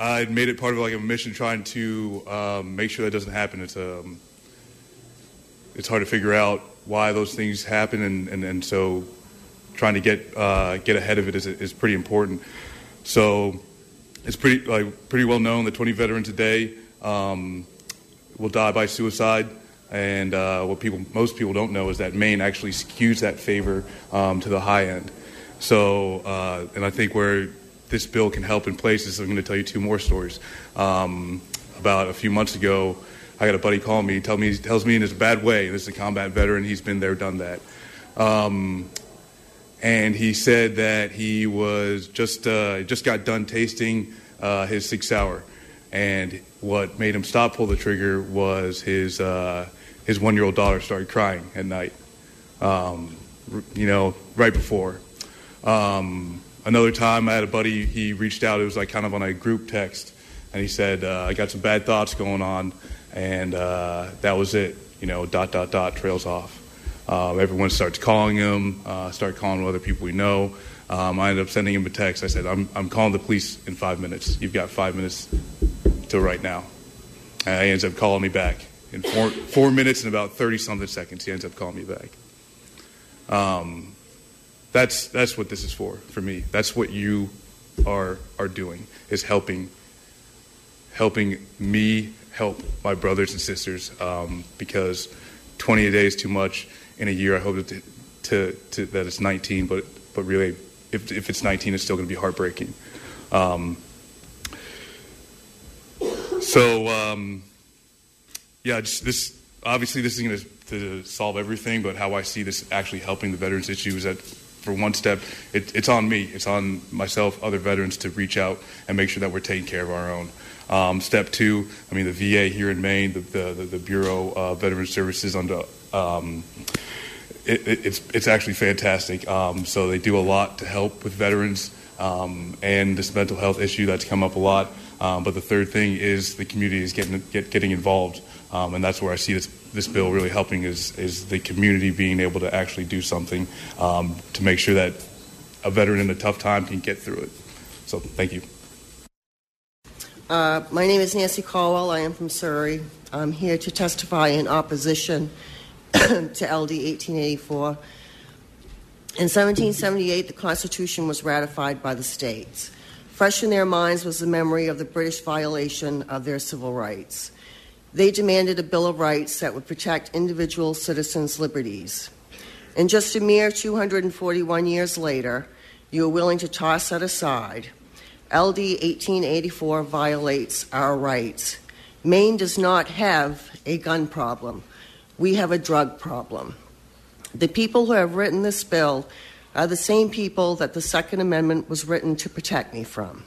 I made it part of like a mission trying to um, make sure that doesn't happen. It's um, it's hard to figure out why those things happen, and, and, and so trying to get uh, get ahead of it is, is pretty important. So it's pretty like pretty well known that 20 veterans a day um, will die by suicide. And uh, what people most people don't know is that Maine actually skews that favor um, to the high end. So, uh, and I think where this bill can help in places, I'm going to tell you two more stories. Um, about a few months ago, I got a buddy call me, tell me, tells me in his bad way. This is a combat veteran. He's been there, done that. Um, and he said that he was just uh, just got done tasting uh, his Sig Sauer, and what made him stop pull the trigger was his uh, his one year old daughter started crying at night. Um, you know, right before. Um, another time, I had a buddy. He reached out. It was like kind of on a group text, and he said, uh, "I got some bad thoughts going on." and uh, that was it. You know, dot dot dot trails off. Um, everyone starts calling him, uh, start calling other people we know. Um, I ended up sending him a text. I said, I'm, I'm calling the police in five minutes. You've got five minutes till right now. And he ends up calling me back. In four, four minutes and about 30 something seconds, he ends up calling me back. Um, that's, that's what this is for, for me. That's what you are are doing is helping helping me help my brothers and sisters um, because 20 a day is too much in a year. I hope to, to, to, that it's 19, but but really, if, if it's 19, it's still going to be heartbreaking. Um, so um, yeah, just this obviously this isn't going to solve everything, but how I see this actually helping the veterans issue is that for one step, it, it's on me, it's on myself, other veterans to reach out and make sure that we're taking care of our own. Um, step two, I mean, the VA here in Maine, the, the, the Bureau of Veteran Services under um, it, it, it's it's actually fantastic. Um, so they do a lot to help with veterans um, and this mental health issue that's come up a lot. Um, but the third thing is the community is getting get, getting involved, um, and that's where I see this this bill really helping is is the community being able to actually do something um, to make sure that a veteran in a tough time can get through it. So thank you. Uh, my name is Nancy Caldwell. I am from Surry. I'm here to testify in opposition (clears throat) to LD 1884. In 1778, the Constitution was ratified by the states. Fresh in their minds was the memory of the British violation of their civil rights. They demanded a Bill of Rights that would protect individual citizens' liberties. And just a mere 241 years later, you are willing to toss that aside. LD 1884 violates our rights. Maine does not have a gun problem. We have a drug problem. The people who have written this bill are the same people that the Second Amendment was written to protect me from.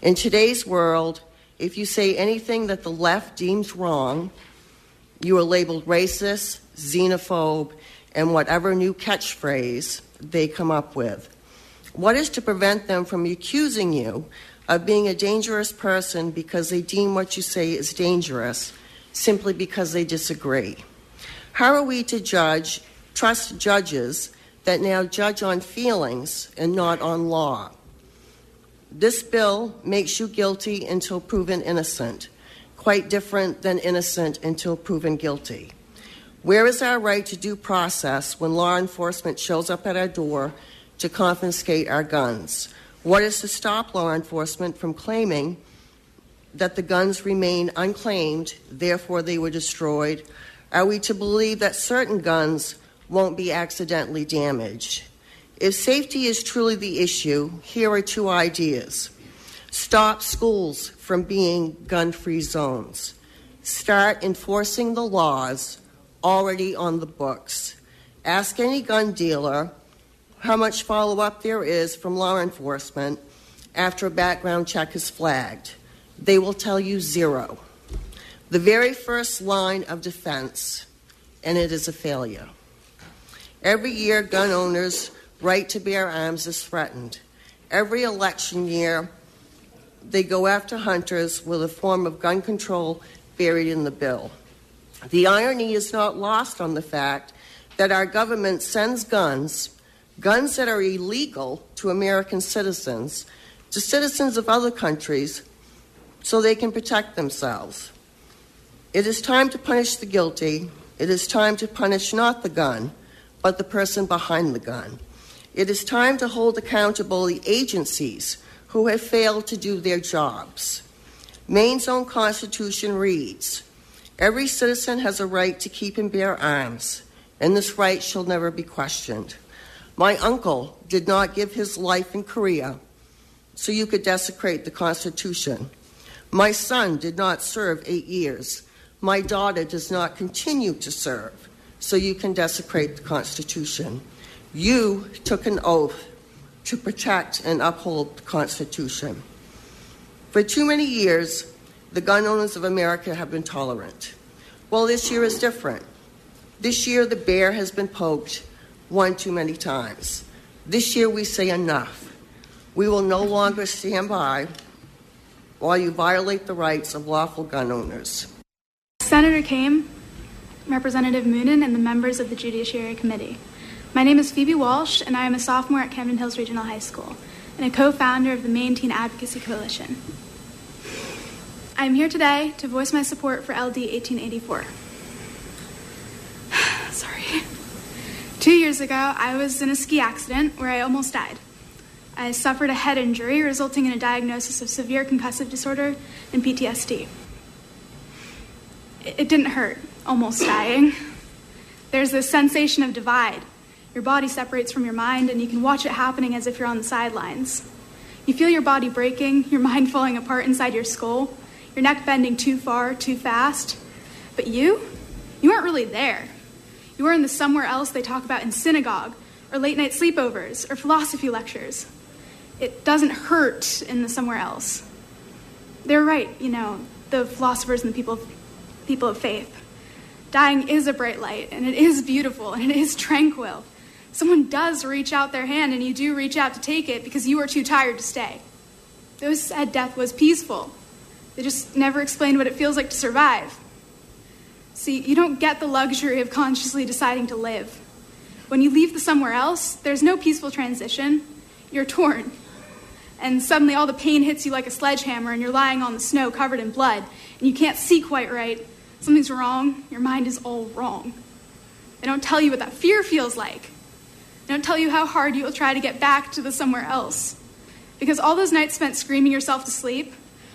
In today's world, if you say anything that the left deems wrong, you are labeled racist, xenophobe, and whatever new catchphrase they come up with. What is to prevent them from accusing you of being a dangerous person because they deem what you say is dangerous simply because they disagree? How are we to judge, trust judges that now judge on feelings and not on law? This bill makes you guilty until proven innocent, quite different than innocent until proven guilty. Where is our right to due process when law enforcement shows up at our door to confiscate our guns? What is to stop law enforcement from claiming that the guns remain unclaimed, therefore they were destroyed, are we to believe that certain guns won't be accidentally damaged? If safety is truly the issue, here are two ideas stop schools from being gun free zones, start enforcing the laws already on the books. Ask any gun dealer how much follow up there is from law enforcement after a background check is flagged. They will tell you zero the very first line of defense, and it is a failure. Every year, gun owners' right to bear arms is threatened. Every election year, they go after hunters with a form of gun control buried in the bill. The irony is not lost on the fact that our government sends guns, guns that are illegal to American citizens, to citizens of other countries so they can protect themselves. It is time to punish the guilty. It is time to punish not the gun, but the person behind the gun. It is time to hold accountable the agencies who have failed to do their jobs. Maine's own Constitution reads Every citizen has a right to keep and bear arms, and this right shall never be questioned. My uncle did not give his life in Korea so you could desecrate the Constitution. My son did not serve eight years my daughter does not continue to serve, so you can desecrate the Constitution. You took an oath to protect and uphold the Constitution. For too many years, the gun owners of America have been tolerant. Well, this year is different. This year, the bear has been poked one too many times. This year, we say enough. We will no longer stand by while you violate the rights of lawful gun owners. Senator Keim, Representative Moonen, and the members of the Judiciary Committee. My name is Phoebe Walsh, and I am a sophomore at Camden Hills Regional High School and a co founder of the Maine Teen Advocacy Coalition. I am here today to voice my support for LD 1884. (sighs) Sorry. Two years ago, I was in a ski accident where I almost died. I suffered a head injury resulting in a diagnosis of severe concussive disorder and PTSD. It didn't hurt, almost dying. There's this sensation of divide. Your body separates from your mind, and you can watch it happening as if you're on the sidelines. You feel your body breaking, your (laughs) mind falling apart inside your skull, your neck bending too far, too fast. But you? You aren't really there. You are in the somewhere else they talk about in synagogue, or late night sleepovers, or philosophy lectures. It doesn't hurt in the somewhere else. They're right, you know, the philosophers and the people, people of faith. Dying is a bright light, and it is beautiful, and it is (laughs) tranquil. Someone does reach out their hand, and you do reach out to take it because you are too tired to stay. Those said death was peaceful. They just never explained what it feels like to survive. See, you don't get the luxury of consciously deciding to live. When you leave the somewhere else, there's no peaceful transition. You're torn. And suddenly all the pain hits you like a sledgehammer, and you're lying on the snow covered in blood, and you can't see quite right. Something's wrong. Your mind is all wrong. They don't tell you what that fear feels like. They don't tell you how hard you will try to get back to the somewhere else. Because all those nights spent screaming yourself to sleep,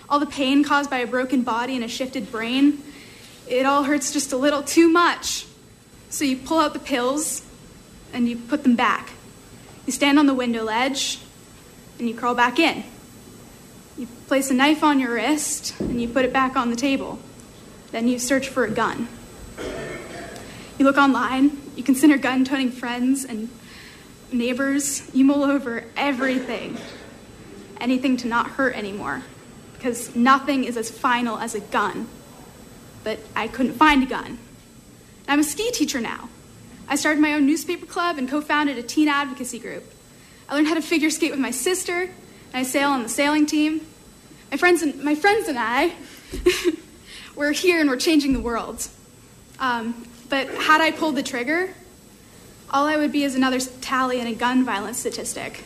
all the pain caused by a broken body and a shifted brain, it all hurts just a little too much. So you pull out the pills and you put them back. You stand on the window ledge and you crawl back in. You place a knife on your wrist and you put it back on the table. Then you search for a gun. You look online, you consider gun toting friends and neighbors. You mull over everything. Anything to not hurt anymore. Because nothing is as final as a gun but I couldn't find a gun. I'm a ski teacher now. I started my own newspaper club and co founded a teen advocacy group. I learned how to figure skate with my sister, and I sail on the sailing team. My friends and, my friends and I, (laughs) we're here and we're changing the world. Um, but had I pulled the trigger, all I would be is another tally in a gun violence statistic.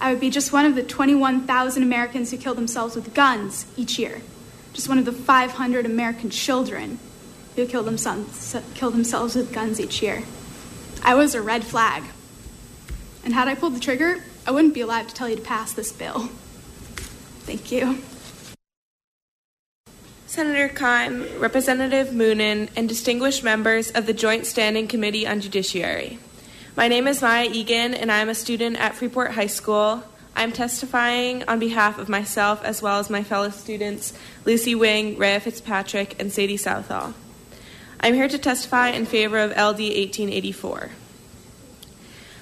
I would be just one of the 21,000 Americans who kill themselves with guns each year just one of the 500 American children who kill themselves, kill themselves with guns each year. I was a red flag. And had I pulled the trigger, I wouldn't be alive to tell you to pass this bill. Thank you. Senator Keim, Representative Moonen, and distinguished members of the Joint Standing Committee on Judiciary. My name is Maya Egan, and I am a student at Freeport High School, I'm testifying on behalf of myself as well as my fellow students Lucy Wing, Rhea Fitzpatrick, and Sadie Southall. I'm here to testify in favor of LD 1884.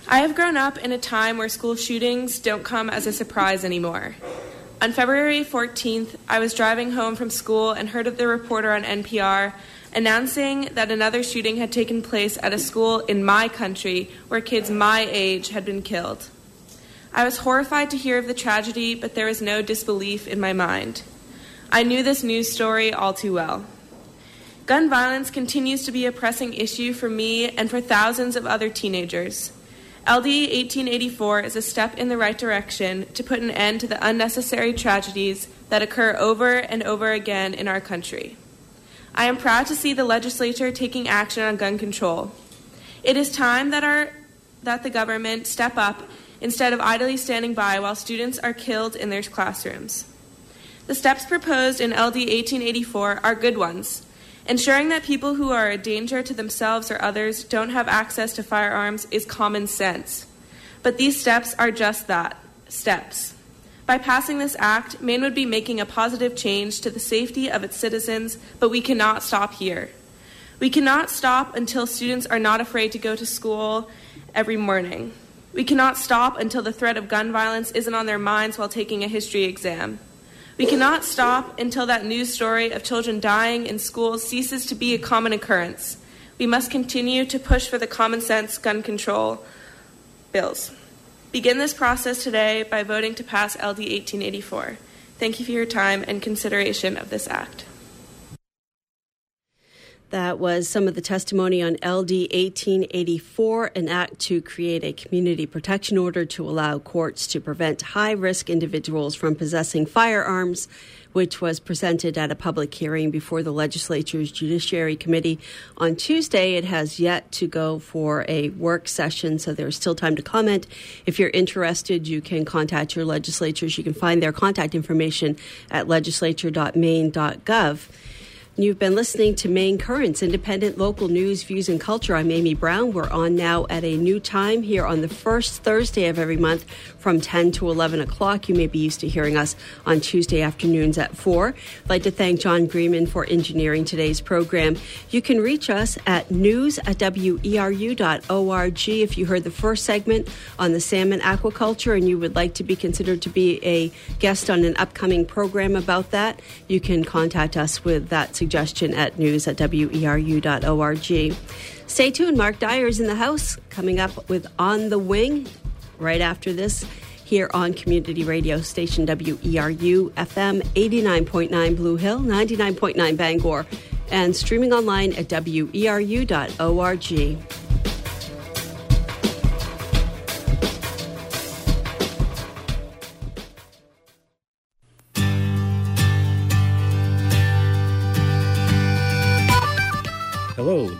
I have grown up in a time where school shootings don't come as a surprise anymore. On February 14th, I was driving home from school and heard of the reporter on NPR announcing that another shooting had taken place at a school in my country where kids my age had been killed. I was horrified to hear of the tragedy, but there was no disbelief in my mind. I knew this news story all too well. Gun violence continues to be a pressing issue for me and for thousands of other teenagers. LD 1884 is a step in the right direction to put an end to the unnecessary tragedies that occur over and over again in our country. I am proud to see the legislature taking action on gun control. It is time that our that the government step up instead of idly standing by while students are killed in their classrooms. The steps proposed in LD 1884 are good ones. Ensuring that people who are a danger to themselves or others don't have access to firearms is common sense. But these steps are just that steps. By passing this act, Maine would be making a positive change to the safety of its citizens, but we cannot stop here. We cannot stop until students are not afraid to go to school every morning. We cannot stop until the threat of gun violence isn't on their minds while taking a history exam. We cannot stop until that news story of children dying in schools ceases to be a common occurrence. We must continue to push for the common sense gun control bills. Begin this process today by voting to pass LD 1884. Thank you for your time and consideration of this act. That was some of the testimony on LD 1884, an act to create a community protection order to allow courts to prevent high risk individuals from possessing firearms, which was presented at a public hearing before the legislature's Judiciary Committee on Tuesday. It has yet to go for a work session, so there's still time to comment. If you're interested, you can contact your legislatures. You can find their contact information at legislature.maine.gov. You've been listening to Maine Currents, independent local news, views, and culture. I'm Amy Brown. We're on now at a new time here on the first Thursday of every month from 10 to 11 o'clock. You may be used to hearing us on Tuesday afternoons at 4. I'd like to thank John Greenman for engineering today's program. You can reach us at news at weru.org. If you heard the first segment on the salmon aquaculture and you would like to be considered to be a guest on an upcoming program about that, you can contact us with that suggestion at news at weru.org. Stay tuned. Mark Dyer is in the house coming up with On the Wing right after this here on community radio station WERU FM 89.9 Blue Hill, 99.9 Bangor, and streaming online at weru.org. Hello.